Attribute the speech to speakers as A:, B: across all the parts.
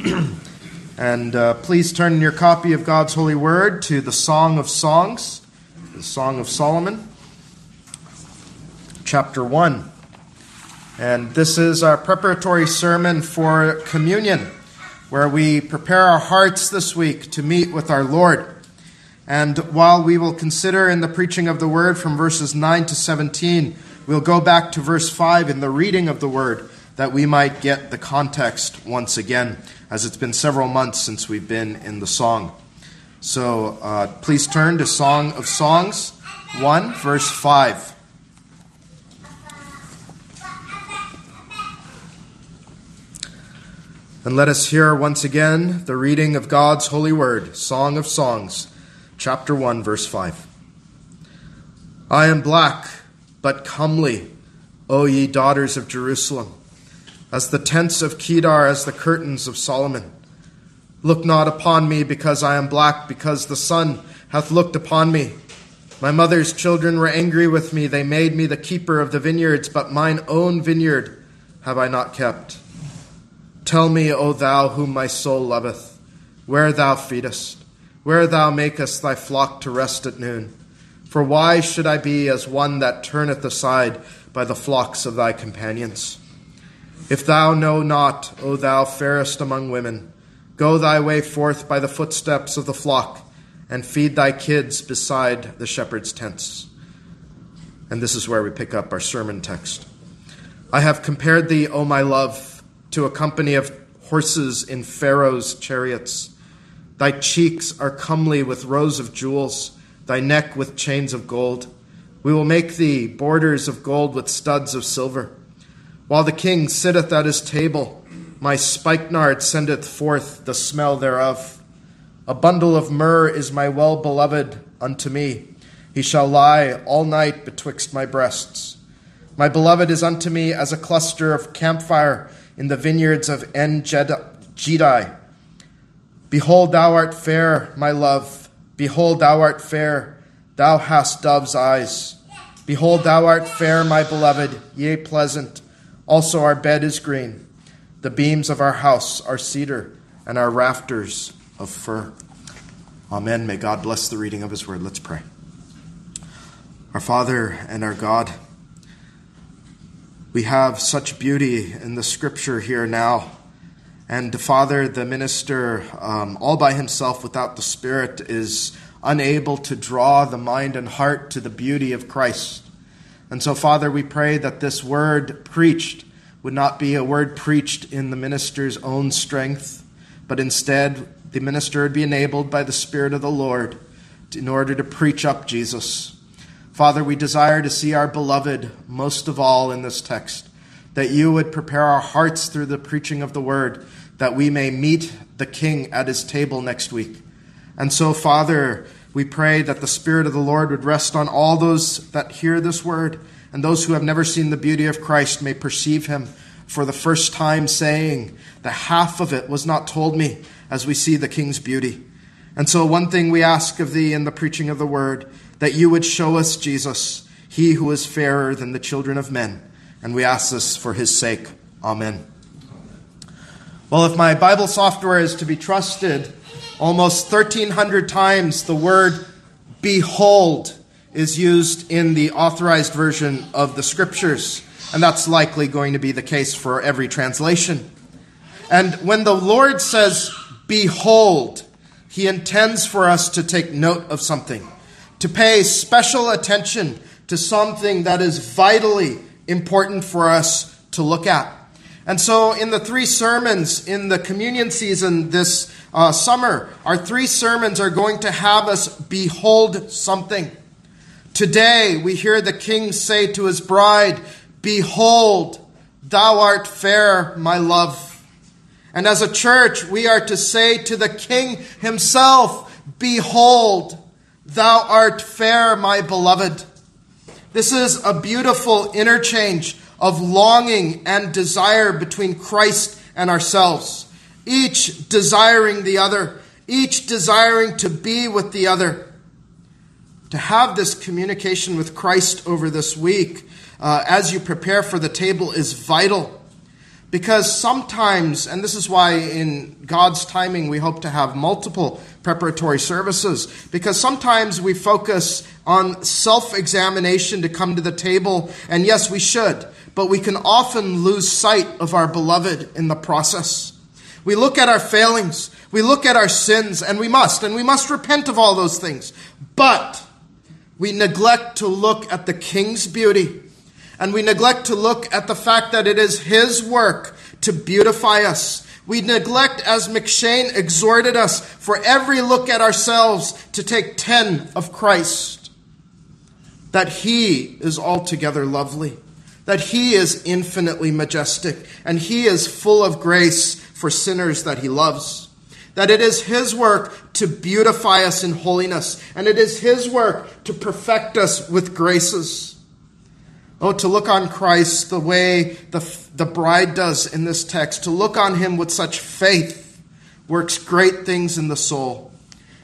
A: and uh, please turn in your copy of God's holy word to the Song of Songs, the Song of Solomon, chapter 1. And this is our preparatory sermon for communion, where we prepare our hearts this week to meet with our Lord. And while we will consider in the preaching of the word from verses 9 to 17, we'll go back to verse 5 in the reading of the word that we might get the context once again, as it's been several months since we've been in the song. So uh, please turn to Song of Songs 1, verse 5. And let us hear once again the reading of God's holy word, Song of Songs, chapter 1, verse 5. I am black, but comely, O ye daughters of Jerusalem, as the tents of Kedar, as the curtains of Solomon. Look not upon me because I am black, because the sun hath looked upon me. My mother's children were angry with me. They made me the keeper of the vineyards, but mine own vineyard have I not kept. Tell me, O thou whom my soul loveth, where thou feedest, where thou makest thy flock to rest at noon. For why should I be as one that turneth aside by the flocks of thy companions? If thou know not, O thou fairest among women, go thy way forth by the footsteps of the flock, and feed thy kids beside the shepherd's tents. And this is where we pick up our sermon text. I have compared thee, O my love, to a company of horses in Pharaoh's chariots. Thy cheeks are comely with rows of jewels, thy neck with chains of gold. We will make thee borders of gold with studs of silver. While the king sitteth at his table, my spikenard sendeth forth the smell thereof. A bundle of myrrh is my well beloved unto me. He shall lie all night betwixt my breasts. My beloved is unto me as a cluster of camphire in the vineyards of En Gedi. Behold, thou art fair, my love. Behold, thou art fair. Thou hast dove's eyes. Behold, thou art fair, my beloved, yea, pleasant. Also, our bed is green. The beams of our house are cedar, and our rafters of fir. Amen. May God bless the reading of his word. Let's pray. Our Father and our God, we have such beauty in the scripture here now. And Father, the minister, um, all by himself without the Spirit, is unable to draw the mind and heart to the beauty of Christ. And so, Father, we pray that this word preached would not be a word preached in the minister's own strength, but instead the minister would be enabled by the Spirit of the Lord in order to preach up Jesus. Father, we desire to see our beloved most of all in this text, that you would prepare our hearts through the preaching of the word, that we may meet the King at his table next week. And so, Father, we pray that the Spirit of the Lord would rest on all those that hear this word, and those who have never seen the beauty of Christ may perceive him for the first time, saying, The half of it was not told me, as we see the King's beauty. And so, one thing we ask of thee in the preaching of the word that you would show us Jesus, he who is fairer than the children of men. And we ask this for his sake. Amen. Well, if my Bible software is to be trusted, almost 1,300 times the word behold is used in the authorized version of the scriptures. And that's likely going to be the case for every translation. And when the Lord says, behold, he intends for us to take note of something to pay special attention to something that is vitally important for us to look at. And so, in the three sermons in the communion season this uh, summer, our three sermons are going to have us behold something. Today, we hear the king say to his bride, Behold, thou art fair, my love. And as a church, we are to say to the king himself, Behold, Thou art fair, my beloved. This is a beautiful interchange of longing and desire between Christ and ourselves, each desiring the other, each desiring to be with the other. To have this communication with Christ over this week uh, as you prepare for the table is vital. Because sometimes, and this is why in God's timing we hope to have multiple preparatory services, because sometimes we focus on self examination to come to the table, and yes, we should, but we can often lose sight of our beloved in the process. We look at our failings, we look at our sins, and we must, and we must repent of all those things. But we neglect to look at the King's beauty and we neglect to look at the fact that it is His work to beautify us. We neglect, as M'Cheyne exhorted us, for every look at ourselves to take 10 of Christ. That He is altogether lovely, that He is infinitely majestic, and He is full of grace for sinners that He loves. That it is His work to beautify us in holiness, and it is His work to perfect us with graces. Oh, to look on Christ the way the, the bride does in this text, to look on him with such faith works great things in the soul.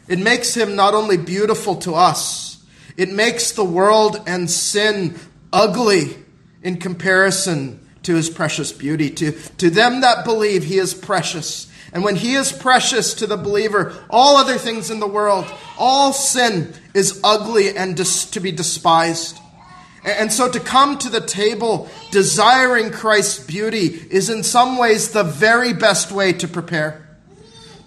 A: It makes him not only beautiful to us, it makes the world and sin ugly in comparison to his precious beauty. To, to them that believe, he is precious. And when he is precious to the believer, all other things in the world, all sin is ugly and dis- to be despised. And so to come to the table desiring Christ's beauty is in some ways the very best way to prepare.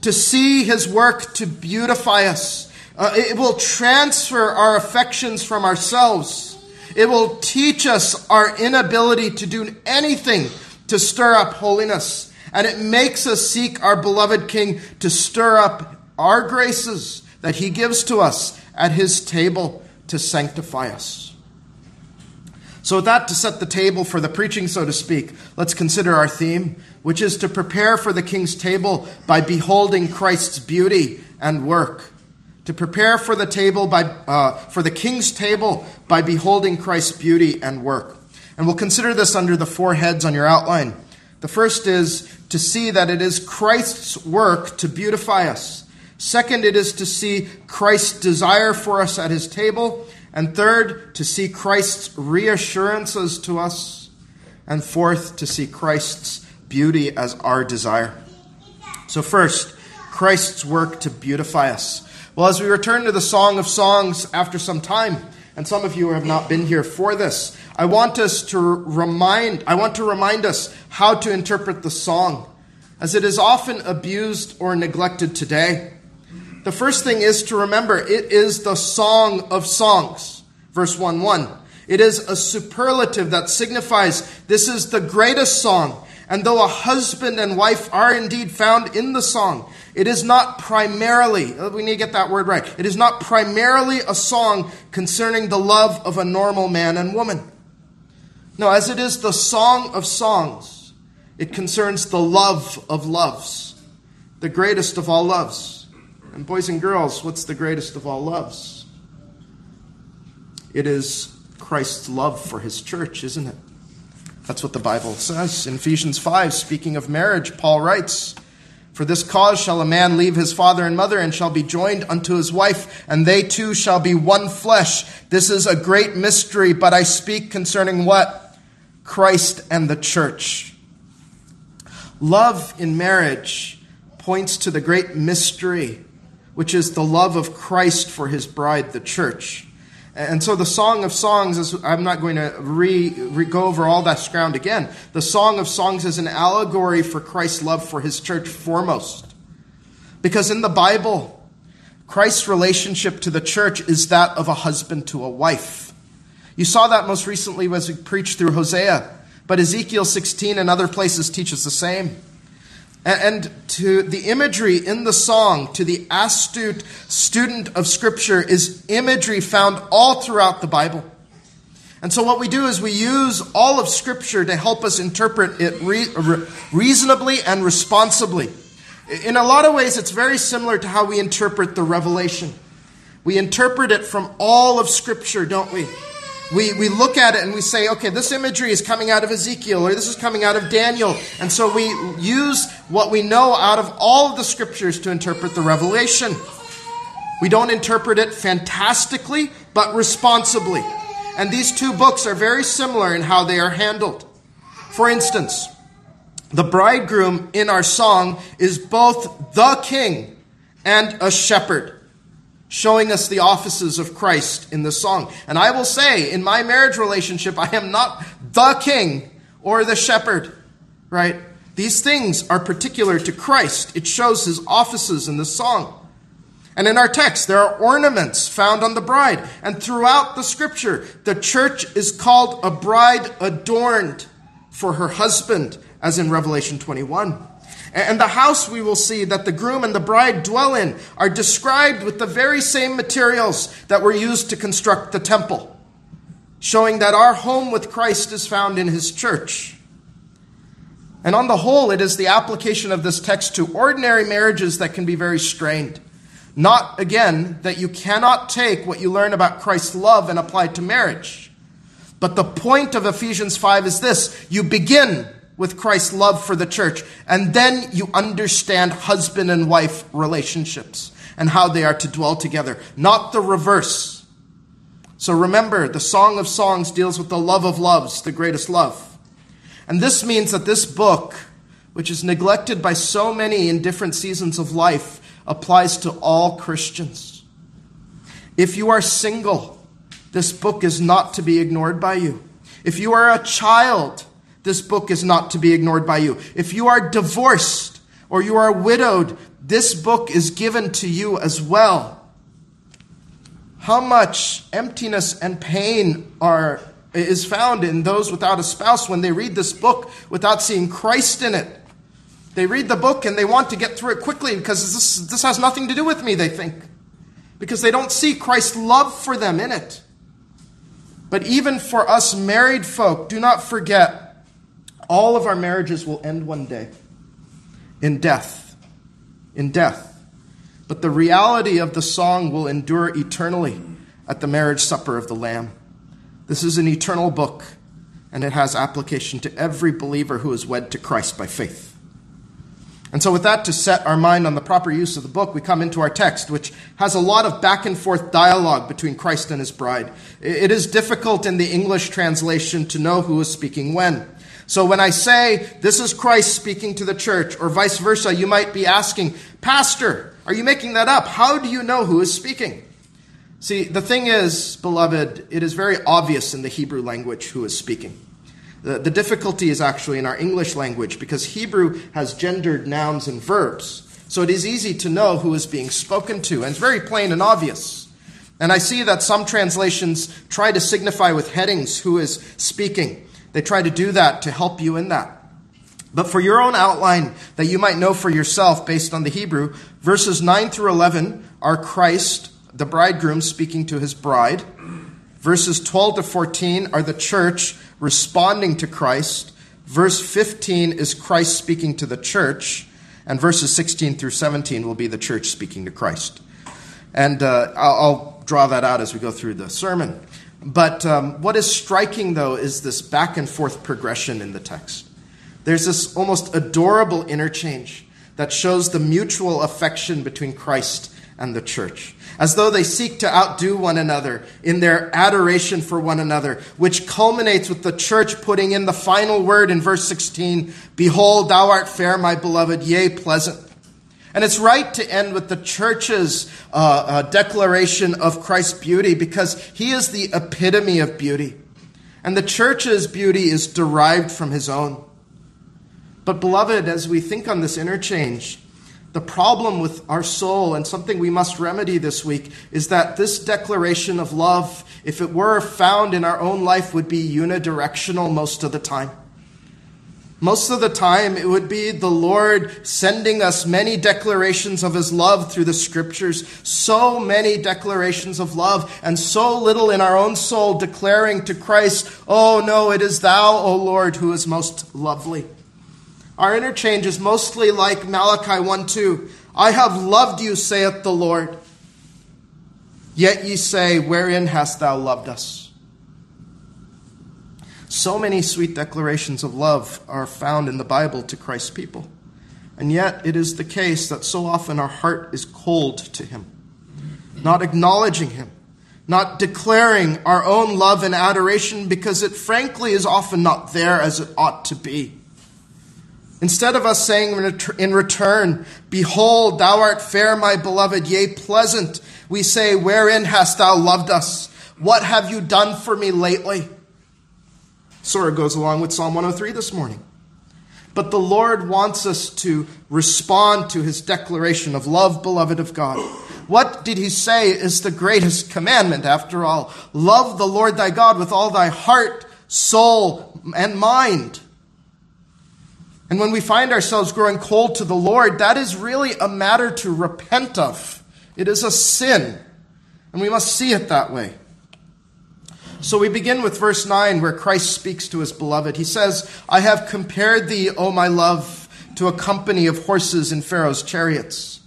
A: To see his work to beautify us. Uh, it will transfer our affections from ourselves. It will teach us our inability to do anything to stir up holiness. And it makes us seek our beloved King to stir up our graces that he gives to us at his table to sanctify us. So, with that to set the table for the preaching, so to speak, let's consider our theme, which is to prepare for the king's table by beholding Christ's beauty and work. To prepare for the table by uh, for the king's table by beholding Christ's beauty and work. And we'll consider this under the four heads on your outline. The first is to see that it is Christ's work to beautify us. Second, it is to see Christ's desire for us at his table. And third, to see Christ's reassurances to us. And fourth, to see Christ's beauty as our desire. So, first, Christ's work to beautify us. Well, as we return to the Song of Songs after some time, and some of you have not been here for this, I want us to remind, I want to remind us how to interpret the song, as it is often abused or neglected today. The first thing is to remember it is the song of songs. Verse 1 1. It is a superlative that signifies this is the greatest song. And though a husband and wife are indeed found in the song, it is not primarily, uh, we need to get that word right, it is not primarily a song concerning the love of a normal man and woman. No, as it is the song of songs, it concerns the love of loves, the greatest of all loves. And boys and girls, what's the greatest of all loves? It is Christ's love for his church, isn't it? That's what the Bible says. In Ephesians 5, speaking of marriage, Paul writes, For this cause shall a man leave his father and mother and shall be joined unto his wife, and they two shall be one flesh. This is a great mystery, but I speak concerning what? Christ and the church. Love in marriage points to the great mystery which is the love of Christ for his bride, the church. And so the Song of Songs is, I'm not going to re, re, go over all that ground again. The Song of Songs is an allegory for Christ's love for his church foremost. Because in the Bible, Christ's relationship to the church is that of a husband to a wife. You saw that most recently as we preached through Hosea, but Ezekiel 16 and other places teach us the same. And to the imagery in the song, to the astute student of Scripture, is imagery found all throughout the Bible. And so, what we do is we use all of Scripture to help us interpret it re- reasonably and responsibly. In a lot of ways, it's very similar to how we interpret the Revelation. We interpret it from all of Scripture, don't we? We, we look at it and we say, okay, this imagery is coming out of Ezekiel or this is coming out of Daniel. And so we use what we know out of all of the scriptures to interpret the revelation. We don't interpret it fantastically, but responsibly. And these two books are very similar in how they are handled. For instance, the bridegroom in our song is both the king and a shepherd, showing us the offices of Christ in the song. And I will say, in my marriage relationship, I am not the king or the shepherd, right? These things are particular to Christ. It shows his offices in the song. And in our text, there are ornaments found on the bride. And throughout the scripture, the church is called a bride adorned for her husband, as in Revelation 21. And the house we will see that the groom and the bride dwell in are described with the very same materials that were used to construct the temple, showing that our home with Christ is found in his church. And on the whole, it is the application of this text to ordinary marriages that can be very strained. Not, again, that you cannot take what you learn about Christ's love and apply it to marriage. But the point of Ephesians 5 is this you begin with Christ's love for the church. And then you understand husband and wife relationships and how they are to dwell together, not the reverse. So remember, the Song of Songs deals with the love of loves, the greatest love. And this means that this book, which is neglected by so many in different seasons of life, applies to all Christians. If you are single, this book is not to be ignored by you. If you are a child, this book is not to be ignored by you. If you are divorced or you are widowed, this book is given to you as well. How much emptiness and pain are, is found in those without a spouse when they read this book without seeing Christ in it. They read the book and they want to get through it quickly because this, this has nothing to do with me, they think. Because they don't see Christ's love for them in it. But even for us married folk, do not forget all of our marriages will end one day in death. In death. But the reality of the song will endure eternally at the marriage supper of the Lamb. This is an eternal book, and it has application to every believer who is wed to Christ by faith. And so, with that to set our mind on the proper use of the book, we come into our text, which has a lot of back and forth dialogue between Christ and his bride. It is difficult in the English translation to know who is speaking when. So when I say this is Christ speaking to the church, or vice versa, you might be asking, Pastor, are you making that up? How do you know who is speaking? See, the thing is, beloved, it is very obvious in the Hebrew language who is speaking. The, the difficulty is actually in our English language because Hebrew has gendered nouns and verbs. So it is easy to know who is being spoken to, and it's very plain and obvious. And I see that some translations try to signify with headings who is speaking. They try to do that to help you in that. But for your own outline that you might know for yourself based on the Hebrew, verses 9 through 11 are Christ, the bridegroom, speaking to his bride. Verses 12 to 14 are the church responding to Christ. Verse 15 is Christ speaking to the church. And verses 16 through 17 will be the church speaking to Christ. And uh, I'll, I'll draw that out as we go through the sermon. But um, what is striking, though, is this back and forth progression in the text. There's this almost adorable interchange that shows the mutual affection between Christ and the church, as though they seek to outdo one another in their adoration for one another, which culminates with the church putting in the final word in verse 16 Behold, thou art fair, my beloved, yea, pleasant. And it's right to end with the church's uh, uh, declaration of Christ's beauty because he is the epitome of beauty. And the church's beauty is derived from his own. But, beloved, as we think on this interchange, the problem with our soul and something we must remedy this week is that this declaration of love, if it were found in our own life, would be unidirectional most of the time. Most of the time, it would be the Lord sending us many declarations of His love through the Scriptures, so many declarations of love, and so little in our own soul declaring to Christ, Oh no, it is Thou, O Lord, who is most lovely. Our interchange is mostly like Malachi 1 2. I have loved you, saith the Lord. Yet ye say, Wherein hast thou loved us? So many sweet declarations of love are found in the Bible to Christ's people. And yet, it is the case that so often our heart is cold to Him, not acknowledging Him, not declaring our own love and adoration because it frankly is often not there as it ought to be. Instead of us saying in return, Behold, thou art fair, my beloved, yea, pleasant, we say, Wherein hast thou loved us? What have you done for me lately? Sort of goes along with Psalm 103 this morning. But the Lord wants us to respond to his declaration of love, beloved of God. What did he say is the greatest commandment, after all? Love the Lord thy God with all thy heart, soul, and mind. And when we find ourselves growing cold to the Lord, that is really a matter to repent of. It is a sin, and we must see it that way. So we begin with verse 9 where Christ speaks to his beloved. He says, I have compared thee, O my love, to a company of horses in Pharaoh's chariots.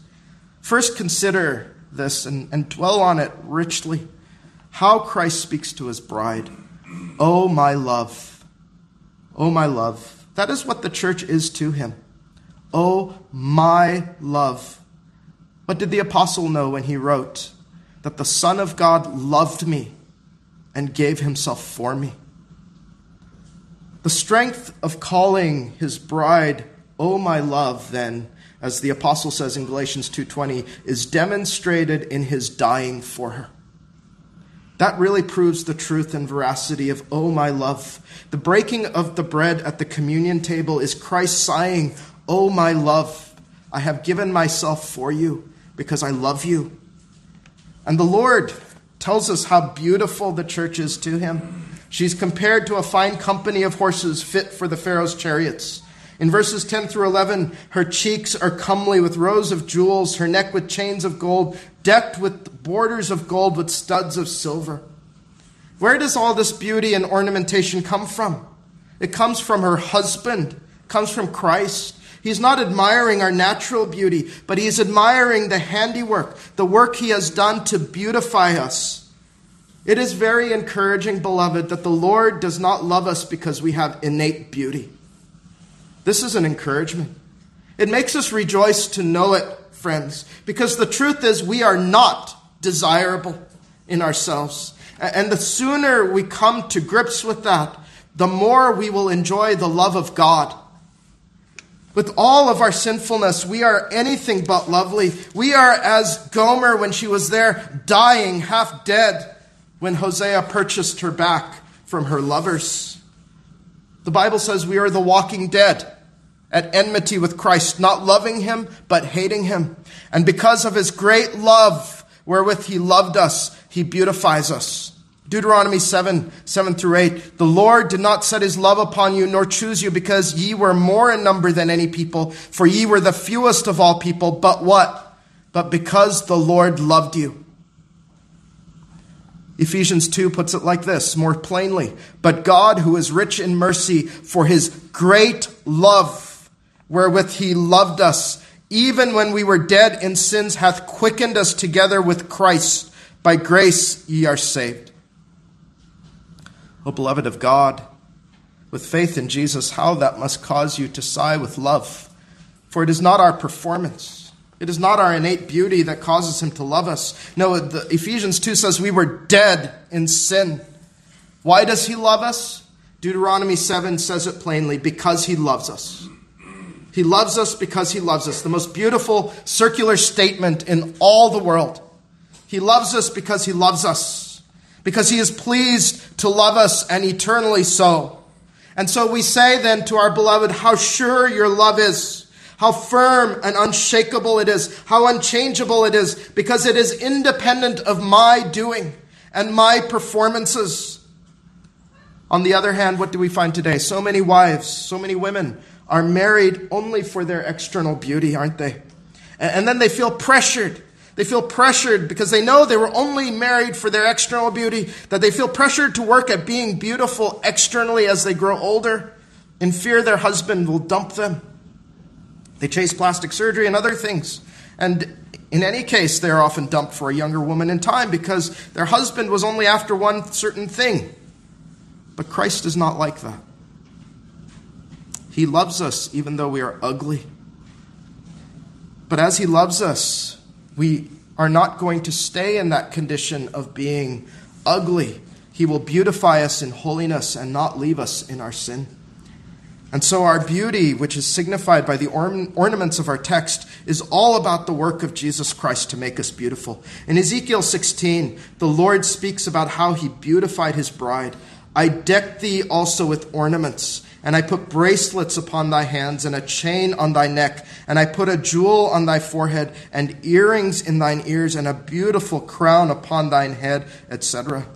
A: First consider this and, and dwell on it richly. How Christ speaks to his bride. O my love. O my love. That is what the church is to him. O my love. What did the apostle know when he wrote that the Son of God loved me? And gave himself for me. The strength of calling his bride, "Oh my love," then, as the apostle says in Galatians 2:20, is demonstrated in his dying for her. That really proves the truth and veracity of "Oh my love." The breaking of the bread at the communion table is Christ sighing, "Oh my love, I have given myself for you because I love you." And the Lord tells us how beautiful the church is to him. She's compared to a fine company of horses fit for the Pharaoh's chariots. In verses 10 through 11, her cheeks are comely with rows of jewels, her neck with chains of gold, decked with borders of gold with studs of silver. Where does all this beauty and ornamentation come from? It comes from her husband, comes from Christ. He's not admiring our natural beauty, but he is admiring the handiwork, the work he has done to beautify us. It is very encouraging, beloved, that the Lord does not love us because we have innate beauty. This is an encouragement. It makes us rejoice to know it, friends, because the truth is we are not desirable in ourselves. And the sooner we come to grips with that, the more we will enjoy the love of God with all of our sinfulness, we are anything but lovely. We are as Gomer when she was there, dying, half dead, when Hosea purchased her back from her lovers. The Bible says we are the walking dead, at enmity with Christ, not loving him, but hating him. And because of his great love wherewith he loved us, he beautifies us. Deuteronomy 7, 7 through 8. The Lord did not set his love upon you, nor choose you, because ye were more in number than any people, for ye were the fewest of all people. But what? But because the Lord loved you. Ephesians 2 puts it like this more plainly. But God, who is rich in mercy, for his great love, wherewith he loved us, even when we were dead in sins, hath quickened us together with Christ. By grace ye are saved. O beloved of God, with faith in Jesus, how that must cause you to sigh with love. For it is not our performance, it is not our innate beauty that causes him to love us. No, the, Ephesians 2 says we were dead in sin. Why does he love us? Deuteronomy 7 says it plainly because he loves us. He loves us because he loves us. The most beautiful circular statement in all the world. He loves us because he loves us because he is pleased to love us and eternally so. And so we say then to our beloved, how sure your love is, how firm and unshakable it is, how unchangeable it is, because it is independent of my doing and my performances. On the other hand, what do we find today? So many wives, so many women are married only for their external beauty, aren't they? And then they feel pressured they feel pressured because they know they were only married for their external beauty, that they feel pressured to work at being beautiful externally as they grow older, in fear their husband will dump them. They chase plastic surgery and other things. And in any case, they are often dumped for a younger woman in time because their husband was only after one certain thing. But Christ is not like that. He loves us even though we are ugly. But as He loves us, we are not going to stay in that condition of being ugly. He will beautify us in holiness and not leave us in our sin. And so, our beauty, which is signified by the ornaments of our text, is all about the work of Jesus Christ to make us beautiful. In Ezekiel 16, the Lord speaks about how he beautified his bride. I decked thee also with ornaments, and I put bracelets upon thy hands, and a chain on thy neck, and I put a jewel on thy forehead, and earrings in thine ears, and a beautiful crown upon thine head, etc.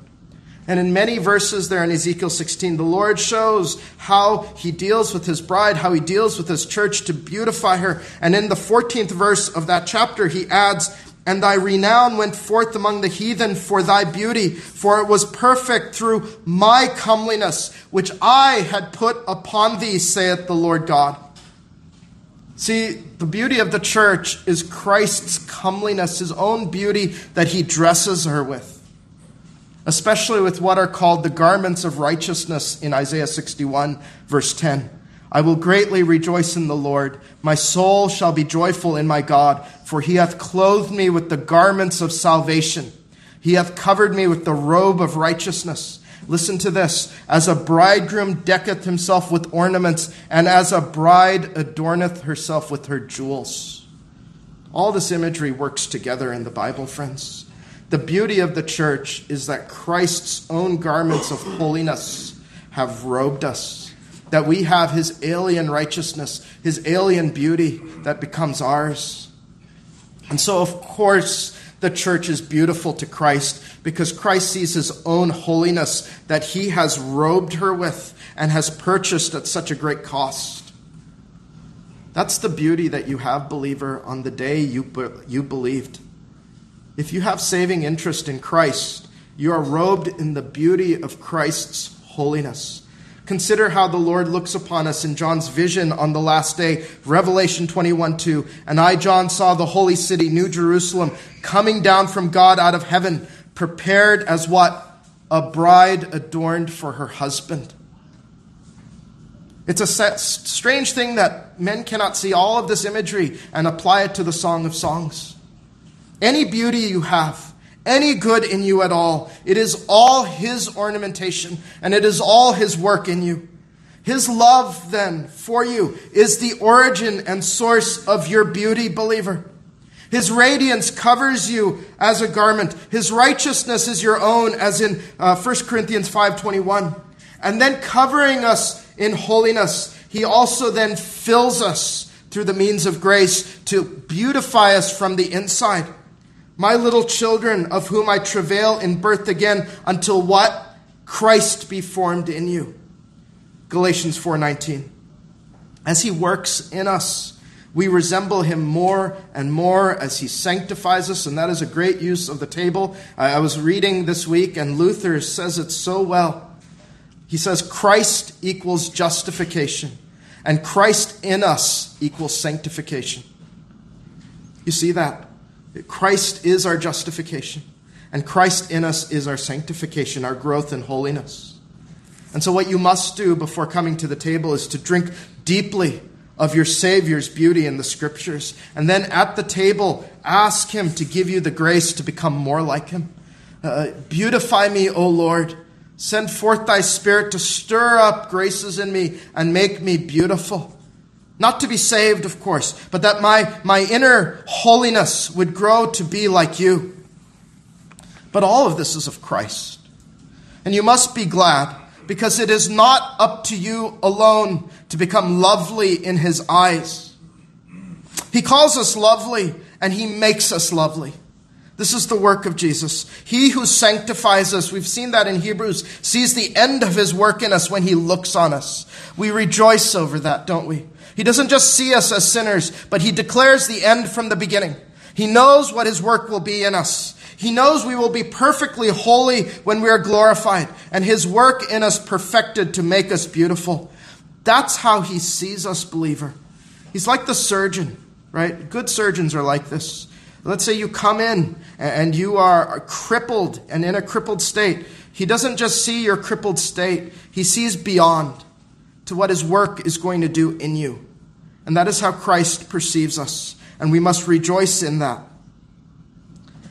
A: And in many verses there in Ezekiel 16, the Lord shows how he deals with his bride, how he deals with his church to beautify her. And in the 14th verse of that chapter, he adds, And thy renown went forth among the heathen for thy beauty, for it was perfect through my comeliness, which I had put upon thee, saith the Lord God. See, the beauty of the church is Christ's comeliness, his own beauty that he dresses her with especially with what are called the garments of righteousness in Isaiah 61, verse 10. I will greatly rejoice in the Lord. My soul shall be joyful in my God, for he hath clothed me with the garments of salvation. He hath covered me with the robe of righteousness. Listen to this. As a bridegroom decketh himself with ornaments, and as a bride adorneth herself with her jewels. All this imagery works together in the Bible, friends. The beauty of the church is that Christ's own garments of holiness have robed us, that we have his alien righteousness, his alien beauty that becomes ours. And so, of course, the church is beautiful to Christ because Christ sees his own holiness that he has robed her with and has purchased at such a great cost. That's the beauty that you have, believer, on the day you, you believed. If you have saving interest in Christ, you are robed in the beauty of Christ's holiness. Consider how the Lord looks upon us in John's vision on the last day, Revelation 21 2. And I, John, saw the holy city, New Jerusalem, coming down from God out of heaven, prepared as what? A bride adorned for her husband. It's a strange thing that men cannot see all of this imagery and apply it to the Song of Songs. Any beauty you have, any good in you at all, it is all His ornamentation and it is all His work in you. His love, then, for you is the origin and source of your beauty, believer. His radiance covers you as a garment. His righteousness is your own, as in uh, 1 Corinthians 5.21. And then covering us in holiness, he also then fills us through the means of grace to beautify us from the inside. My little children, of whom I travail in birth again, until what? Christ be formed in you. Galatians 4:19. As he works in us, we resemble him more and more as he sanctifies us, and that is a great use of the table. I was reading this week, and Luther says it so well. He says, Christ equals justification, and Christ in us equals sanctification. You see that? Christ is our justification, and Christ in us is our sanctification, our growth in holiness. And so, what you must do before coming to the table is to drink deeply of your Savior's beauty in the Scriptures. And then at the table, ask Him to give you the grace to become more like Him. Uh, beautify me, O Lord. Send forth thy Spirit to stir up graces in me and make me beautiful. Not to be saved, of course, but that my, my inner holiness would grow to be like you. But all of this is of Christ. And you must be glad because it is not up to you alone to become lovely in his eyes. He calls us lovely and he makes us lovely. This is the work of Jesus. He who sanctifies us, we've seen that in Hebrews, sees the end of his work in us when he looks on us. We rejoice over that, don't we? He doesn't just see us as sinners, but he declares the end from the beginning. He knows what his work will be in us. He knows we will be perfectly holy when we are glorified, and his work in us perfected to make us beautiful. That's how he sees us, believer. He's like the surgeon, right? Good surgeons are like this. Let's say you come in and you are crippled and in a crippled state. He doesn't just see your crippled state, he sees beyond to what his work is going to do in you. And that is how Christ perceives us. And we must rejoice in that.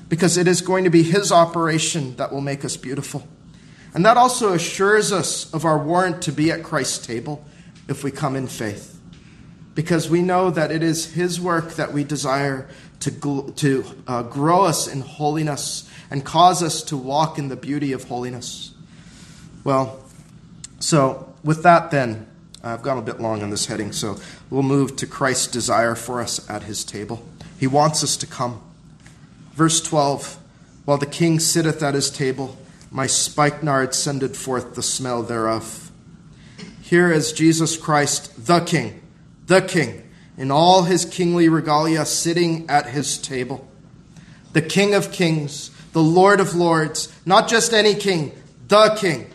A: Because it is going to be his operation that will make us beautiful. And that also assures us of our warrant to be at Christ's table. if we come in faith. Because we know that it is His work that we desire to, to uh, grow us in holiness and cause us to walk in the beauty of holiness. Well, so with that, then, I've gone a bit long on this heading, so we'll move to Christ's desire for us at His table. He wants us to come. Verse 12 While the king sitteth at his table, my spikenard sendeth forth the smell thereof. Here is Jesus Christ, the King, the King, in all his kingly regalia, sitting at his table. The King of kings, the Lord of lords, not just any king, the King.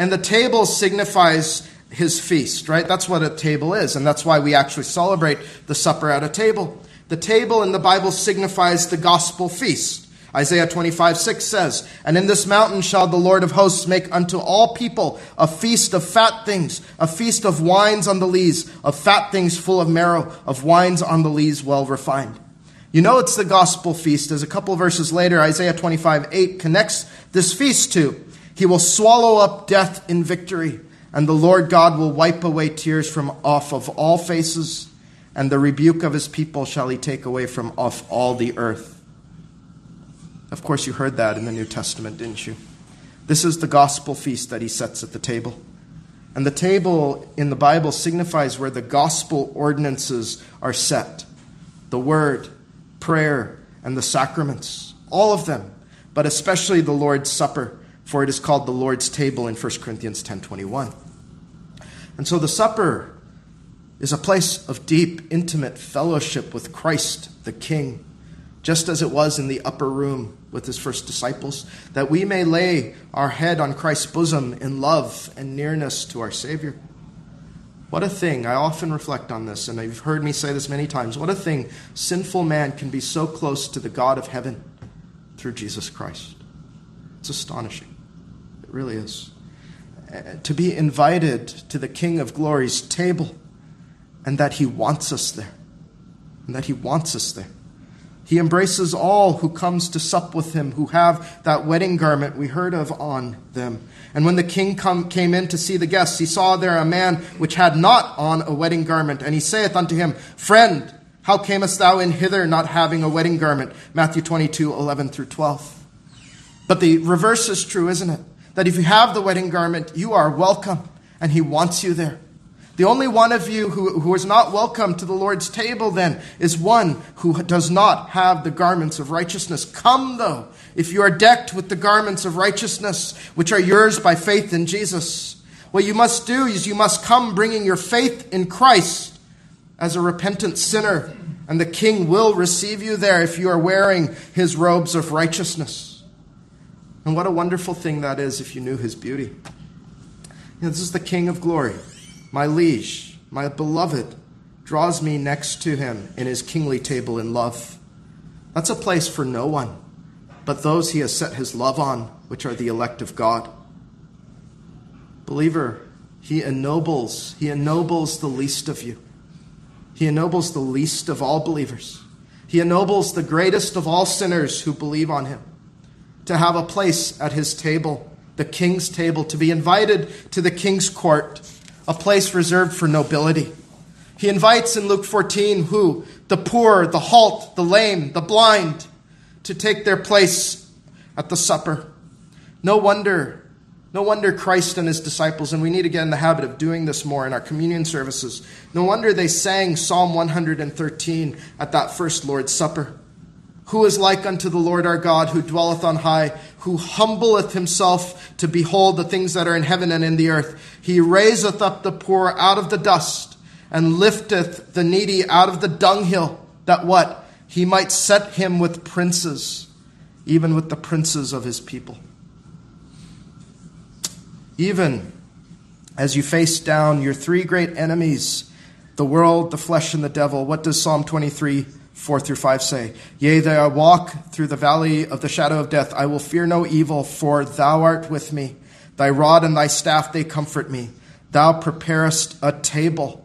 A: And the table signifies his feast, right? That's what a table is, and that's why we actually celebrate the supper at a table. The table in the Bible signifies the gospel feast. Isaiah 25, 6 says, And in this mountain shall the Lord of hosts make unto all people a feast of fat things, a feast of wines on the lees, of fat things full of marrow, of wines on the lees well refined. You know it's the gospel feast, as a couple verses later, Isaiah 25, 8 connects this feast to. He will swallow up death in victory, and the Lord God will wipe away tears from off of all faces, and the rebuke of his people shall he take away from off all the earth. Of course, you heard that in the New Testament, didn't you? This is the gospel feast that he sets at the table. And the table in the Bible signifies where the gospel ordinances are set the word, prayer, and the sacraments. All of them, but especially the Lord's Supper, for it is called the Lord's table in 1 Corinthians 10:21. And so the supper is a place of deep, intimate fellowship with Christ, the King just as it was in the upper room with his first disciples, that we may lay our head on Christ's bosom in love and nearness to our Savior. What a thing. I often reflect on this, and you've heard me say this many times. What a thing sinful man can be so close to the God of heaven through Jesus Christ. It's astonishing. Really is. Uh, to be invited to the King of Glory's table, and that he wants us there. And that he wants us there. He embraces all who comes to sup with him, who have that wedding garment we heard of on them. And when the king come, came in to see the guests, he saw there a man which had not on a wedding garment. And he saith unto him, Friend, how camest thou in hither not having a wedding garment? Matthew 22, 11 through 12. But the reverse is true, isn't it? That if you have the wedding garment, you are welcome, and he wants you there. The only one of you who, who is not welcome to the Lord's table, then, is one who does not have the garments of righteousness. Come, though, if you are decked with the garments of righteousness, which are yours by faith in Jesus. What you must do is you must come bringing your faith in Christ as a repentant sinner, and the King will receive you there if you are wearing his robes of righteousness. And what a wonderful thing that is if you knew his beauty. You know, this is the King of glory my liege, my beloved, draws me next to him in his kingly table in love. That's a place for no one but those he has set his love on, which are the elect of God. Believer, he ennobles, he ennobles the least of you. He ennobles the least of all believers. He ennobles the greatest of all sinners who believe on him to have a place at his table, the king's table, to be invited to the king's court a place reserved for nobility. He invites in Luke 14 who? The poor, the halt, the lame, the blind, to take their place at the supper. No wonder, no wonder Christ and his disciples, and we need to get in the habit of doing this more in our communion services. No wonder they sang Psalm 113 at that first Lord's Supper. Who is like unto the Lord our God, who dwelleth on high, who humbleth himself to behold the things that are in heaven and in the earth? He raiseth up the poor out of the dust, and lifteth the needy out of the dunghill, that what? He might set him with princes, even with the princes of his people. Even as you face down your three great enemies, the world, the flesh, and the devil, what does Psalm 23 4 through 5 say, Yea, though I walk through the valley of the shadow of death, I will fear no evil, for thou art with me. Thy rod and thy staff, they comfort me. Thou preparest a table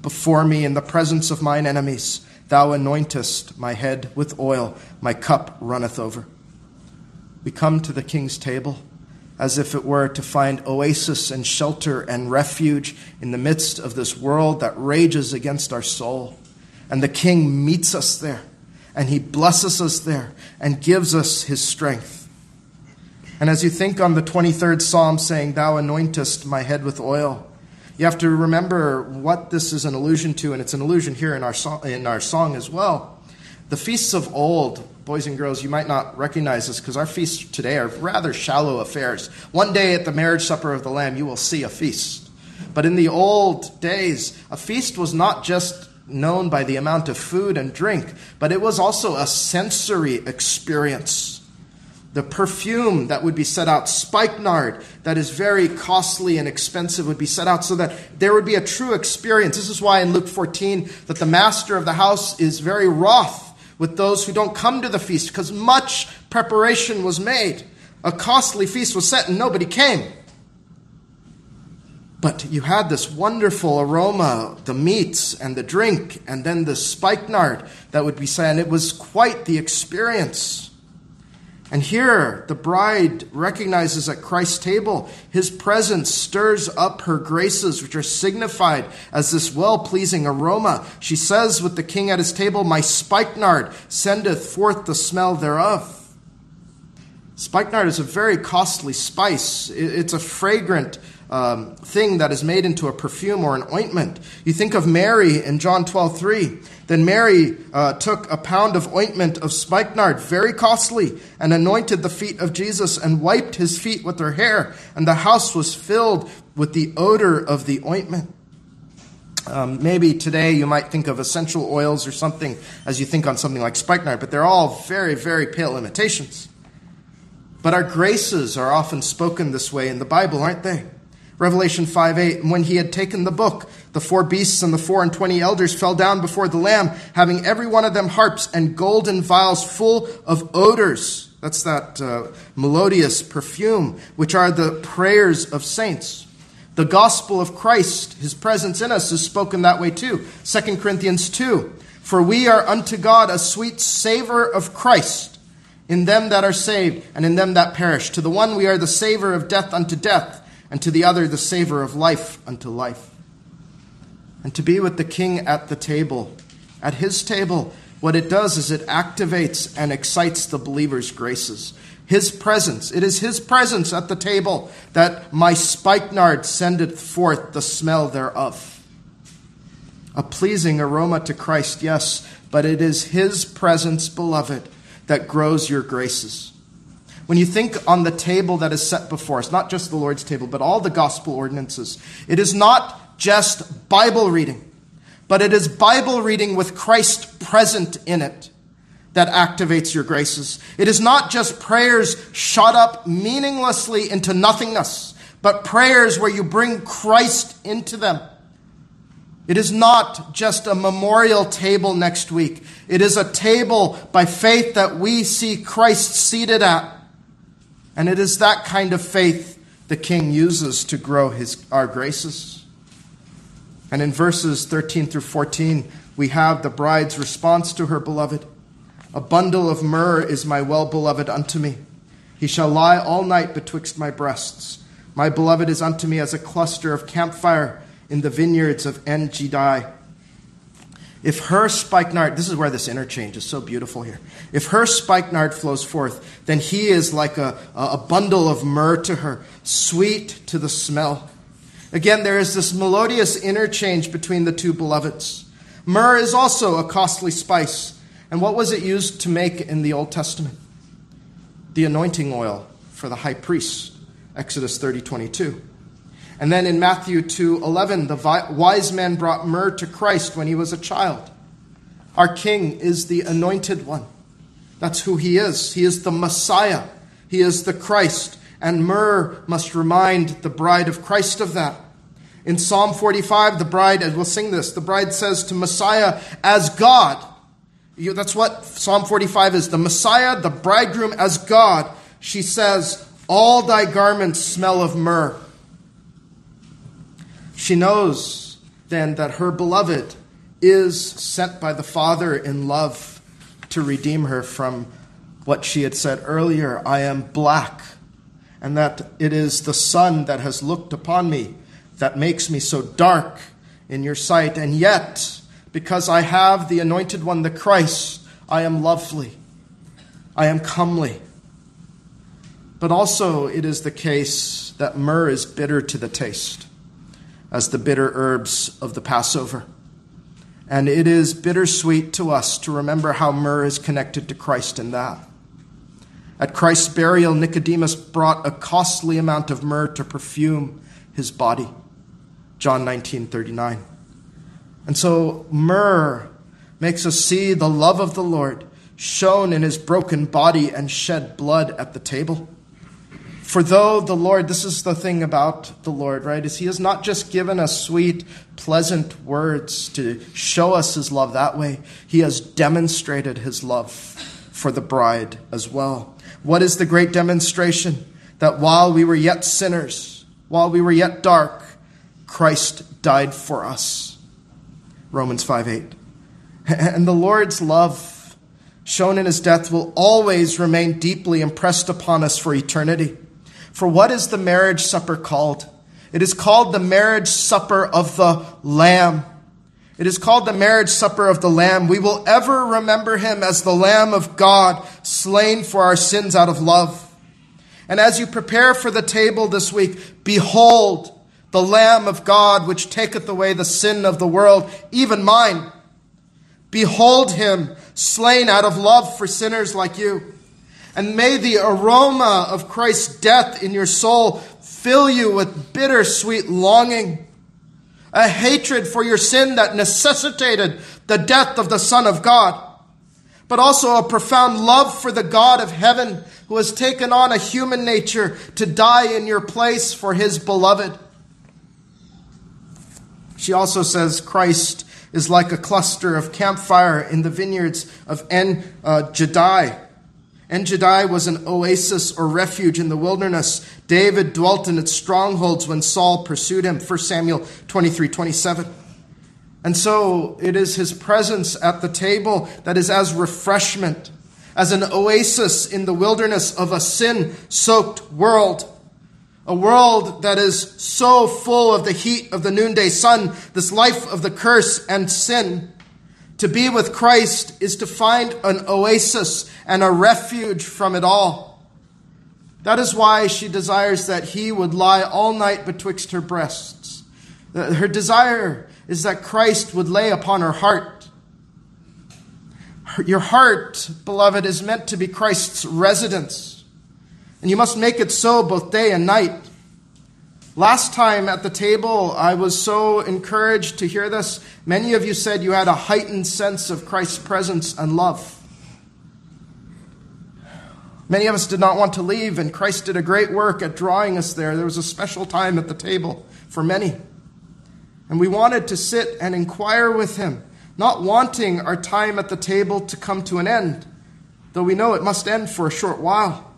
A: before me in the presence of mine enemies. Thou anointest my head with oil, my cup runneth over. We come to the king's table as if it were to find oasis and shelter and refuge in the midst of this world that rages against our soul. And the King meets us there, and he blesses us there, and gives us his strength. And as you think on the 23rd Psalm saying, Thou anointest my head with oil, you have to remember what this is an allusion to, and it's an allusion here in our, song, in our song as well. The feasts of old boys and girls, you might not recognize this because our feasts today are rather shallow affairs. One day at the marriage supper of the Lamb, you will see a feast. But in the old days, a feast was not just known by the amount of food and drink, but it was also a sensory experience. The perfume that would be set out, spikenard, that is very costly and expensive, would be set out so that there would be a true experience. This is why in Luke 14 that the master of the house is very wroth with those who don't come to the feast because much preparation was made. A costly feast was set and nobody came. But you had this wonderful aroma, the meats and the drink, and then the spikenard that would be set, and it was quite the experience. And here, the bride recognizes at Christ's table, his presence stirs up her graces, which are signified as this well pleasing aroma. She says with the king at his table, My spikenard sendeth forth the smell thereof. Spikenard is a very costly spice, it's a fragrant um, thing that is made into a perfume or an ointment. You think of Mary in John 12 3. Then Mary uh, took a pound of ointment of spikenard, very costly, and anointed the feet of Jesus and wiped his feet with her hair, and the house was filled with the odor of the ointment. Um, maybe today you might think of essential oils or something as you think on something like spikenard, but they're all very, very pale imitations. But our graces are often spoken this way in the Bible, aren't they? Revelation 5 8, when he had taken the book, the four beasts and the four and twenty elders fell down before the Lamb, having every one of them harps and golden vials full of odors. That's that uh, melodious perfume, which are the prayers of saints. The gospel of Christ, his presence in us, is spoken that way too. 2 Corinthians 2 For we are unto God a sweet savor of Christ in them that are saved and in them that perish. To the one we are the savor of death unto death and to the other the savor of life unto life. And to be with the king at the table, at his table, what it does is it activates and excites the believer's graces. His presence, it is his presence at the table that my spikenard sendeth forth the smell thereof. A pleasing aroma to Christ, yes, but it is his presence, beloved, that grows your graces. When you think on the table that is set before us, not just the Lord's table, but all the gospel ordinances, it is not just Bible reading, but it is Bible reading with Christ present in it that activates your graces. It is not just prayers shot up meaninglessly into nothingness, but prayers where you bring Christ into them. It is not just a memorial table next week. It is a table by faith that we see Christ seated at and it is that kind of faith the king uses to grow his, our graces. And in verses 13 through 14, we have the bride's response to her beloved A bundle of myrrh is my well beloved unto me. He shall lie all night betwixt my breasts. My beloved is unto me as a cluster of camphire in the vineyards of En Gedi. If her spikenard, this is where this interchange is so beautiful here. If her spikenard flows forth, then he is like a, a bundle of myrrh to her, sweet to the smell. Again, there is this melodious interchange between the two beloveds. Myrrh is also a costly spice. And what was it used to make in the Old Testament? The anointing oil for the high priest, Exodus 30 22. And then in Matthew 2:11, the wise men brought myrrh to Christ when he was a child. Our king is the anointed one. That's who he is. He is the Messiah. He is the Christ. And myrrh must remind the bride of Christ of that. In Psalm 45, the bride, and we'll sing this, the bride says to Messiah, as God. You, that's what Psalm 45 is. The Messiah, the bridegroom, as God. She says, All thy garments smell of myrrh. She knows then that her beloved is sent by the Father in love to redeem her from what she had said earlier I am black and that it is the sun that has looked upon me that makes me so dark in your sight. And yet, because I have the anointed one, the Christ, I am lovely, I am comely. But also, it is the case that myrrh is bitter to the taste, as the bitter herbs of the Passover. And it is bittersweet to us to remember how myrrh is connected to Christ in that. At Christ's burial, Nicodemus brought a costly amount of myrrh to perfume his body. John 19 39. And so, myrrh makes us see the love of the Lord shown in his broken body and shed blood at the table. For though the Lord, this is the thing about the Lord, right, is he has not just given us sweet, pleasant words to show us his love that way, he has demonstrated his love for the bride as well. What is the great demonstration? That while we were yet sinners, while we were yet dark, Christ died for us. Romans 5 8. And the Lord's love shown in his death will always remain deeply impressed upon us for eternity. For what is the marriage supper called? It is called the marriage supper of the Lamb. It is called the marriage supper of the Lamb. We will ever remember him as the Lamb of God, slain for our sins out of love. And as you prepare for the table this week, behold, the Lamb of God, which taketh away the sin of the world, even mine. Behold him, slain out of love for sinners like you. And may the aroma of Christ's death in your soul fill you with bitter sweet longing, a hatred for your sin that necessitated the death of the Son of God, but also a profound love for the God of heaven who has taken on a human nature to die in your place for his beloved. She also says Christ is like a cluster of camphire in the vineyards of En uh, Gedi. En was an oasis or refuge in the wilderness. David dwelt in its strongholds when Saul pursued him. 1 Samuel 23 27. And so it is his presence at the table that is as refreshment, as an oasis in the wilderness of a sin soaked world. A world that is so full of the heat of the noonday sun, this life of the curse and sin. To be with Christ is to find an oasis and a refuge from it all. That is why she desires that he would lie all night betwixt her breasts. Her desire is that Christ would lay upon her heart. Your heart, beloved, is meant to be Christ's residence. And you must make it so both day and night. Last time at the table, I was so encouraged to hear this. Many of you said you had a heightened sense of Christ's presence and love. Many of us did not want to leave, and Christ did a great work at drawing us there. There was a special time at the table for many. And we wanted to sit and inquire with him, not wanting our time at the table to come to an end, though we know it must end for a short while.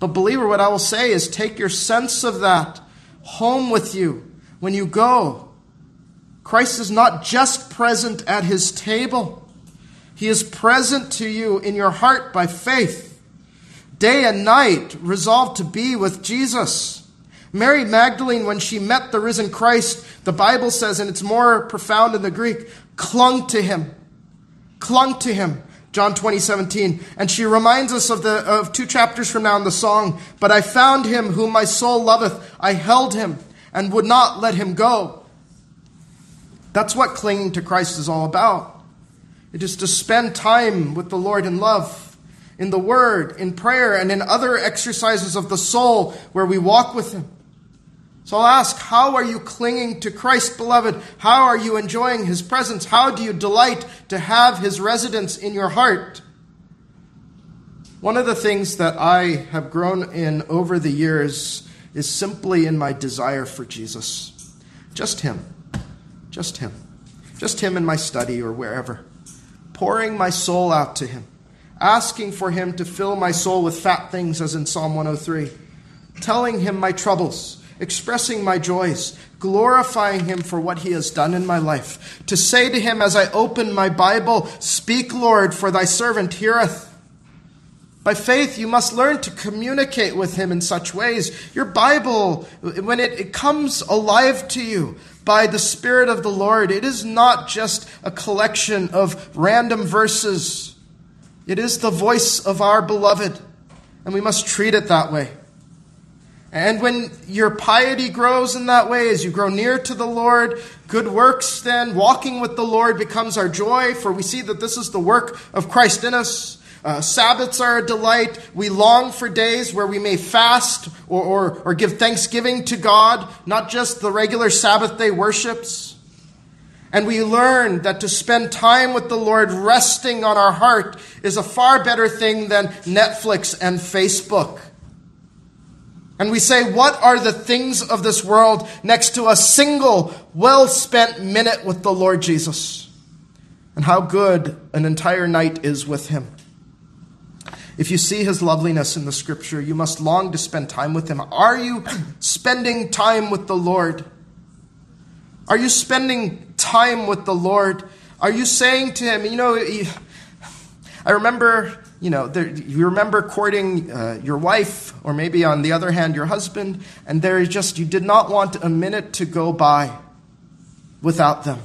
A: But, believer, what I will say is take your sense of that home with you when you go. Christ is not just present at his table, he is present to you in your heart by faith. Day and night, resolved to be with Jesus. Mary Magdalene, when she met the risen Christ, the Bible says, and it's more profound in the Greek, clung to him. Clung to him. John 20, 17. And she reminds us of, the, of two chapters from now in the song. But I found him whom my soul loveth. I held him and would not let him go. That's what clinging to Christ is all about. It is to spend time with the Lord in love, in the Word, in prayer, and in other exercises of the soul where we walk with Him. So I'll ask, how are you clinging to Christ, beloved? How are you enjoying his presence? How do you delight to have his residence in your heart? One of the things that I have grown in over the years is simply in my desire for Jesus. Just him. Just him. Just him in my study or wherever. Pouring my soul out to him. Asking for him to fill my soul with fat things, as in Psalm 103. Telling him my troubles expressing my joys, glorifying Him for what He has done in my life. To say to Him as I open my Bible, Speak, Lord, for thy servant heareth. By faith, you must learn to communicate with Him in such ways. Your Bible, when it, it, comes alive to you by the Spirit of the Lord, it is not just a collection of random verses, it is the voice of our beloved, and we must treat it that way. And when your piety grows in that way, as you grow near to the Lord, good works then, walking with the Lord becomes our joy, for we see that this is the work of Christ in us. Uh, Sabbaths are a delight. We long for days where we may fast or, or, or give thanksgiving to God, not just the regular Sabbath day worships. And we learn that to spend time with the Lord resting on our heart is a far better thing than Netflix and Facebook. And we say, What are the things of this world next to a single, well spent minute with the Lord Jesus? And how good an entire night is with Him. If you see his loveliness in the scripture, you must long to spend time with him. Are you spending time with the Lord? Are you spending time with the Lord? Are you saying to him, you know, I remember, you know, there, you remember courting uh, your wife, or maybe on the other hand, your husband, and there just, you did not want a minute to go by without them.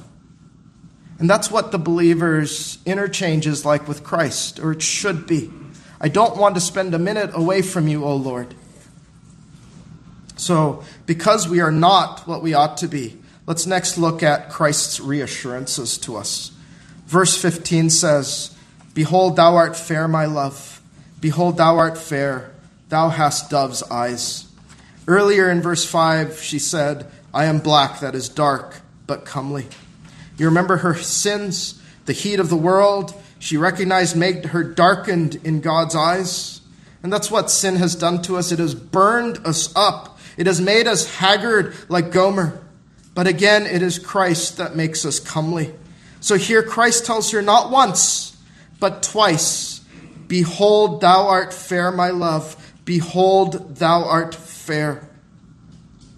A: And that's what the believer's interchange is like with Christ, or it should be. I don't want to spend a minute away from you, O Lord. So, because we are not what we ought to be, let's next look at Christ's reassurances to us. Verse 15 says, Behold, thou art fair, my love. Behold, thou art fair. Thou hast dove's eyes. Earlier in verse 5, she said, I am black, that is dark, but comely. You remember her sins, the heat of the world, she recognized made her darkened in God's eyes. And that's what sin has done to us. It has burned us up. It has made us haggard like Gomer. But again, it is Christ that makes us comely. So here Christ tells her not once, but twice Behold, thou art fair, my love. Behold, thou art fair.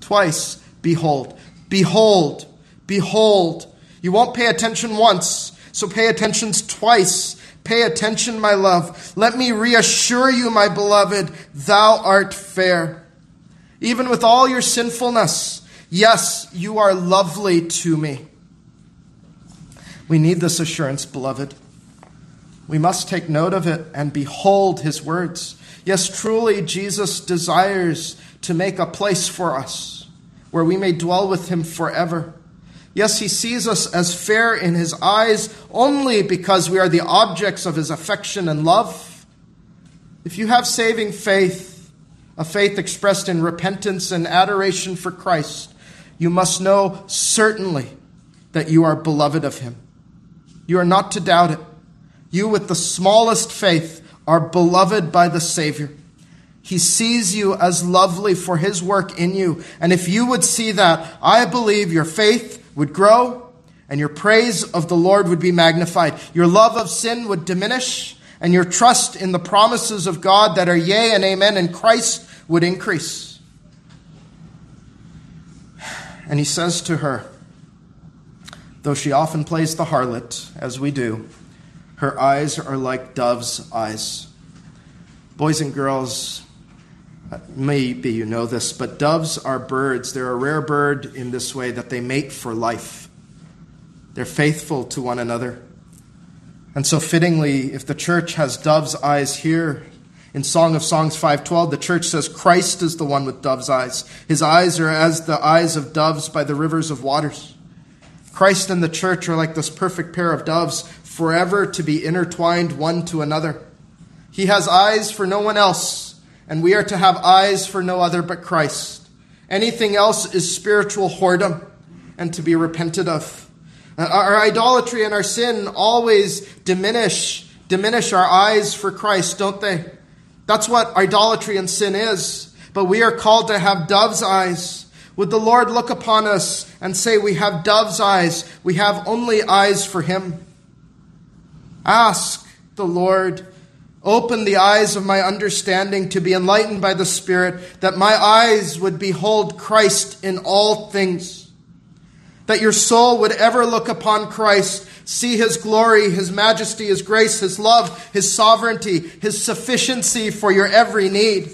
A: Twice, behold. Behold, behold. You won't pay attention once. So pay attention twice. Pay attention, my love. Let me reassure you, my beloved, thou art fair. Even with all your sinfulness, yes, you are lovely to me. We need this assurance, beloved. We must take note of it and behold his words. Yes, truly, Jesus desires to make a place for us where we may dwell with him forever. Yes, he sees us as fair in his eyes only because we are the objects of his affection and love. If you have saving faith, a faith expressed in repentance and adoration for Christ, you must know certainly that you are beloved of him. You are not to doubt it. You, with the smallest faith, are beloved by the Savior. He sees you as lovely for his work in you. And if you would see that, I believe your faith would grow and your praise of the Lord would be magnified. Your love of sin would diminish and your trust in the promises of God that are yea and amen in Christ would increase. And he says to her, though she often plays the harlot, as we do, her eyes are like dove's eyes. Boys and girls, Maybe you know this, but doves are birds. They're a rare bird in this way that they mate for life. They're faithful to one another. And so fittingly, if the church has dove's eyes here, in Song of Songs 5:12, the church says Christ is the one with dove's eyes. His eyes are as the eyes of doves by the rivers of waters. Christ and the church are like this perfect pair of doves, forever to be intertwined one to another. He has eyes for no one else and we are to have eyes for no other but Christ. Anything else is spiritual whoredom and to be repented of. Uh, our idolatry and our sin always diminish diminish our eyes for Christ, don't they? That's what idolatry and sin is. But we are called to have dove's eyes. Would the Lord look upon us and say, We have dove's eyes, we have only eyes for Him? Ask the Lord Open the eyes of my understanding to be enlightened by the Spirit, that my eyes would behold Christ in all things. That your soul would ever look upon Christ see His glory, His majesty, His grace, His love, His sovereignty, His sufficiency for your every need.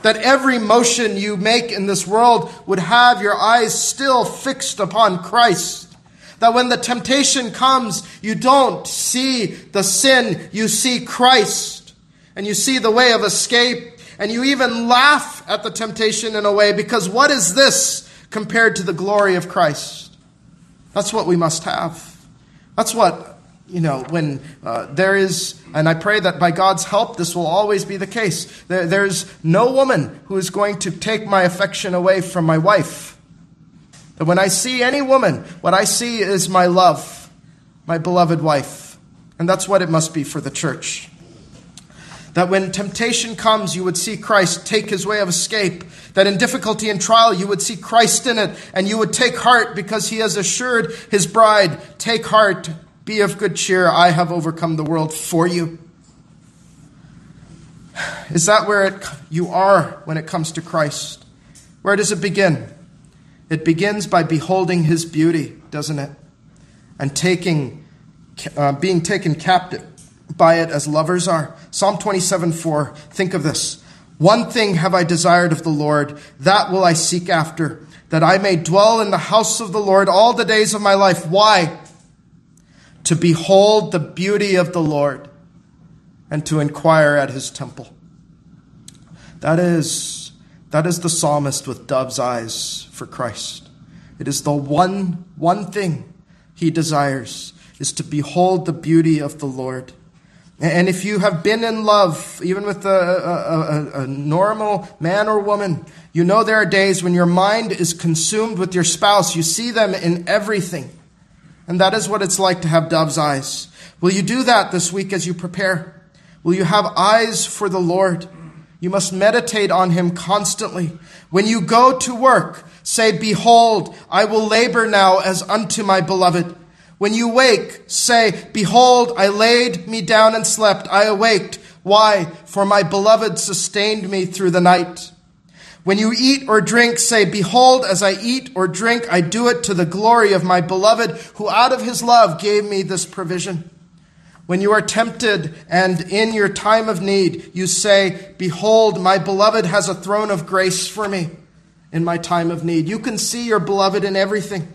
A: That every motion you make in this world would have your eyes still fixed upon Christ. That when the temptation comes, you don't see the sin, you see Christ. And you see the way of escape, and you even laugh at the temptation in a way, because what is this compared to the glory of Christ? That's what we must have. That's what you know, when uh, there is, and I pray that by God's help, this will always be the case. There, there's no woman who is going to take my affection away from my wife. That when I see any woman, what I see is my love, my beloved wife. And that's what it must be for the church. That when temptation comes, you would see Christ take his way of escape. That in difficulty and trial, you would see Christ in it, and you would take heart because he has assured his bride, Take heart, be of good cheer. I have overcome the world for you. Is that where it, you are when it comes to Christ? Where does it begin? It begins by beholding his beauty, doesn't it? And taking, uh, being taken captive by it as lovers are. Psalm 27 4. Think of this. One thing have I desired of the Lord, that will I seek after, that I may dwell in the house of the Lord all the days of my life. Why? to behold the beauty of the Lord and to inquire at his temple. That is, that is the psalmist with dove's eyes for Christ. It is the one, one thing he desires is to behold the beauty of the Lord. And if you have been in love, even with a, a, a, normal man or woman, you know there are days when your mind is consumed with your spouse. You see them in everything. And that is what it's like to have dove's eyes. Will you do that this week as you prepare? Will you have eyes for the Lord? You must meditate on him constantly. When you go to work, say, Behold, I will labor now as unto my beloved. When you wake, say, Behold, I laid me down and slept. I awaked. Why? For my beloved sustained me through the night. When you eat or drink, say, Behold, as I eat or drink, I do it to the glory of my beloved, who out of his love gave me this provision. When you are tempted and in your time of need, you say, Behold, my beloved has a throne of grace for me in my time of need. You can see your beloved in everything.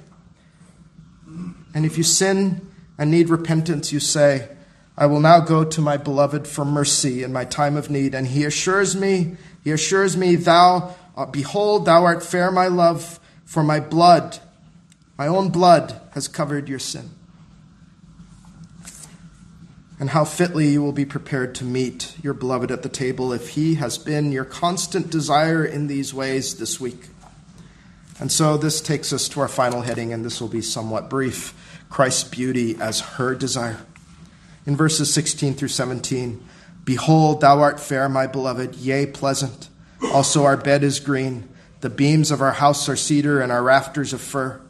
A: And if you sin and need repentance, you say, I will now go to my beloved for mercy in my time of need. And he assures me, he assures me, Thou uh, behold, thou art fair, my love, for my blood, my own blood, has covered your sin. And how fitly you will be prepared to meet your beloved at the table if he has been your constant desire in these ways this week. And so this takes us to our final heading, and this will be somewhat brief Christ's beauty as her desire. In verses 16 through 17, Behold, thou art fair, my beloved, yea, pleasant. Also, our bed is green. The beams of our house are cedar, and our rafters of fir.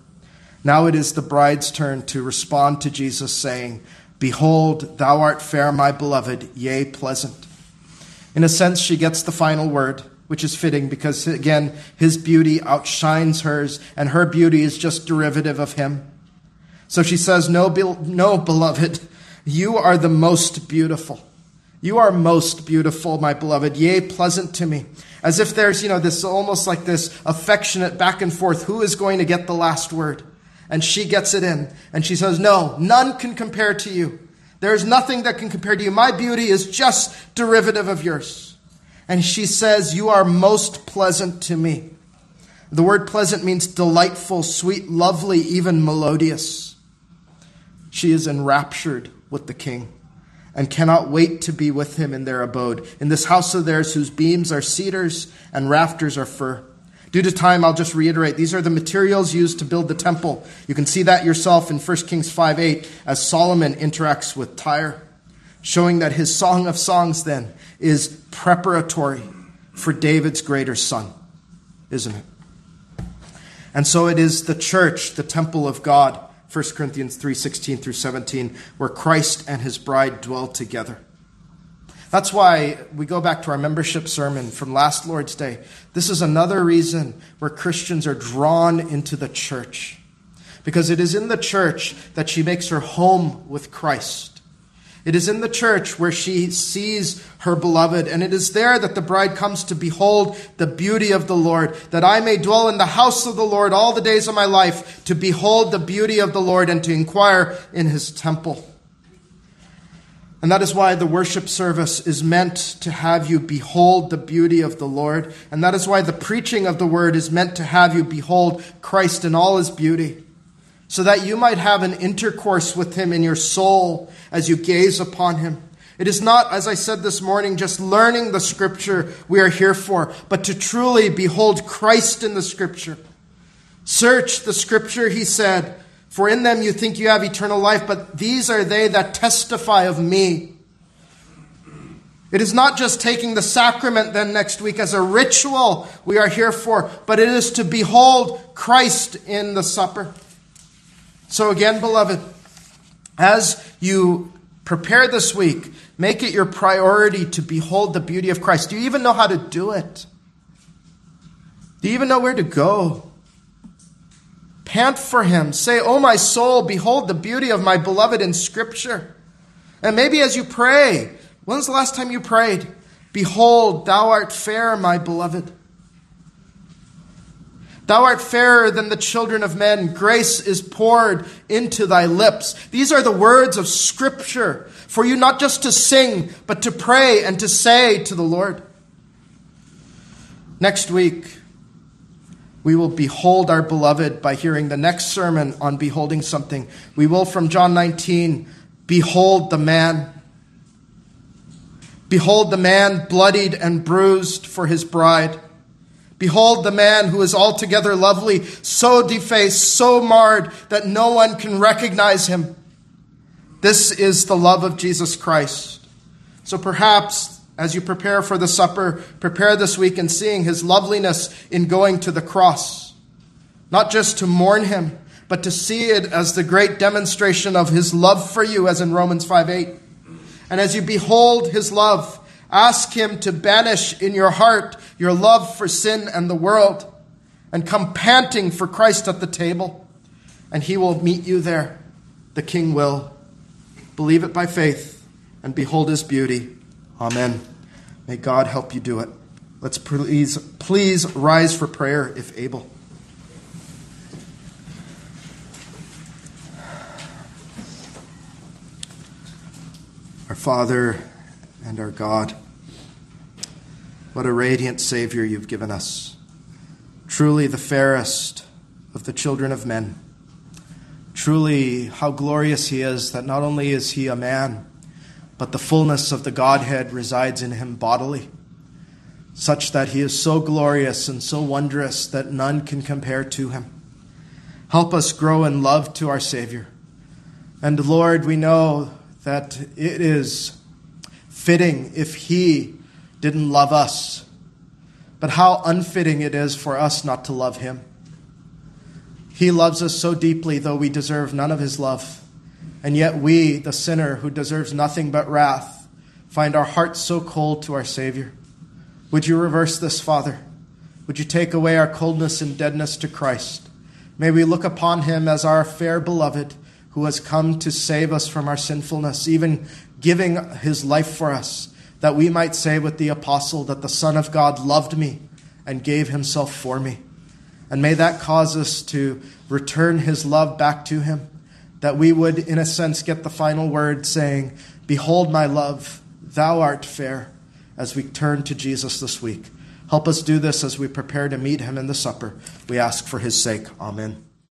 A: Now it is the bride's turn to respond to Jesus, saying, Behold, thou art fair, my beloved, yea, pleasant. In a sense, she gets the final word, which is fitting because, again, his beauty outshines hers, and her beauty is just derivative of him. So she says, No, no beloved, you are the most beautiful. You are most beautiful, my beloved, yea, pleasant to me. As if there's, you know, this almost like this affectionate back and forth. Who is going to get the last word? And she gets it in. And she says, No, none can compare to you. There is nothing that can compare to you. My beauty is just derivative of yours. And she says, You are most pleasant to me. The word pleasant means delightful, sweet, lovely, even melodious. She is enraptured with the king and cannot wait to be with him in their abode, in this house of theirs whose beams are cedars and rafters are fir. Due to time, I'll just reiterate these are the materials used to build the temple. You can see that yourself in 1 Kings 5 8 as Solomon interacts with Tyre, showing that his Song of Songs then is preparatory for David's greater son, isn't it? And so it is the church, the temple of God 1 Corinthians 3:16 through 17 where Christ and his bride dwell together. That's why we go back to our membership sermon from last Lord's Day. This is another reason where Christians are drawn into the church. because it is in the church that she makes her home with Christ. It is in the church where she sees her beloved, and it is there that the bride comes to behold the beauty of the Lord, that I may dwell in the house of the Lord all the days of my life, to behold the beauty of the Lord and to inquire in his temple. And that is why the worship service is meant to have you behold the beauty of the Lord. And that is why the preaching of the word is meant to have you behold Christ in all his beauty, so that you might have an intercourse with him in your soul as you gaze upon him. It is not, as I said this morning, just learning the scripture we are here for, but to truly behold Christ in the scripture. Search the scripture, he said, for in them you think you have eternal life, but these are they that testify of me. It is not just taking the sacrament then next week as a ritual we are here for, but it is to behold Christ in the supper. So, again, beloved, as you prepare this week, make it your priority to behold the beauty of Christ. Do you even know how to do it? Do you even know where to go? Pant for him. Say, Oh, my soul, behold the beauty of my beloved in Scripture. And maybe as you pray, when's the last time you prayed? Behold, thou art fair, my beloved. Thou art fairer than the children of men. Grace is poured into thy lips. These are the words of Scripture for you not just to sing, but to pray and to say to the Lord. Next week, we will behold our beloved by hearing the next sermon on beholding something. We will, from John 19, behold the man. Behold the man bloodied and bruised for his bride. Behold the man who is altogether lovely, so defaced, so marred that no one can recognize him. This is the love of Jesus Christ. So perhaps as you prepare for the supper, prepare this week in seeing his loveliness in going to the cross. Not just to mourn him, but to see it as the great demonstration of his love for you, as in Romans 5 8. And as you behold his love, ask him to banish in your heart your love for sin and the world, and come panting for Christ at the table, and he will meet you there. The king will. Believe it by faith and behold his beauty. Amen. May God help you do it. Let's please, please rise for prayer if able. Our Father and our God, what a radiant Savior you've given us. Truly the fairest of the children of men. Truly, how glorious He is that not only is He a man, but the fullness of the Godhead resides in him bodily, such that he is so glorious and so wondrous that none can compare to him. Help us grow in love to our Savior. And Lord, we know that it is fitting if he didn't love us, but how unfitting it is for us not to love him. He loves us so deeply, though we deserve none of his love. And yet we, the sinner who deserves nothing but wrath, find our hearts so cold to our Savior. Would you reverse this, Father? Would you take away our coldness and deadness to Christ? May we look upon him as our fair beloved who has come to save us from our sinfulness, even giving his life for us, that we might say with the apostle that the Son of God loved me and gave himself for me. And may that cause us to return his love back to him that we would, in a sense, get the final word saying, Behold, my love, thou art fair, as we turn to Jesus this week. Help us do this as we prepare to meet him in the supper. We ask for his sake. Amen.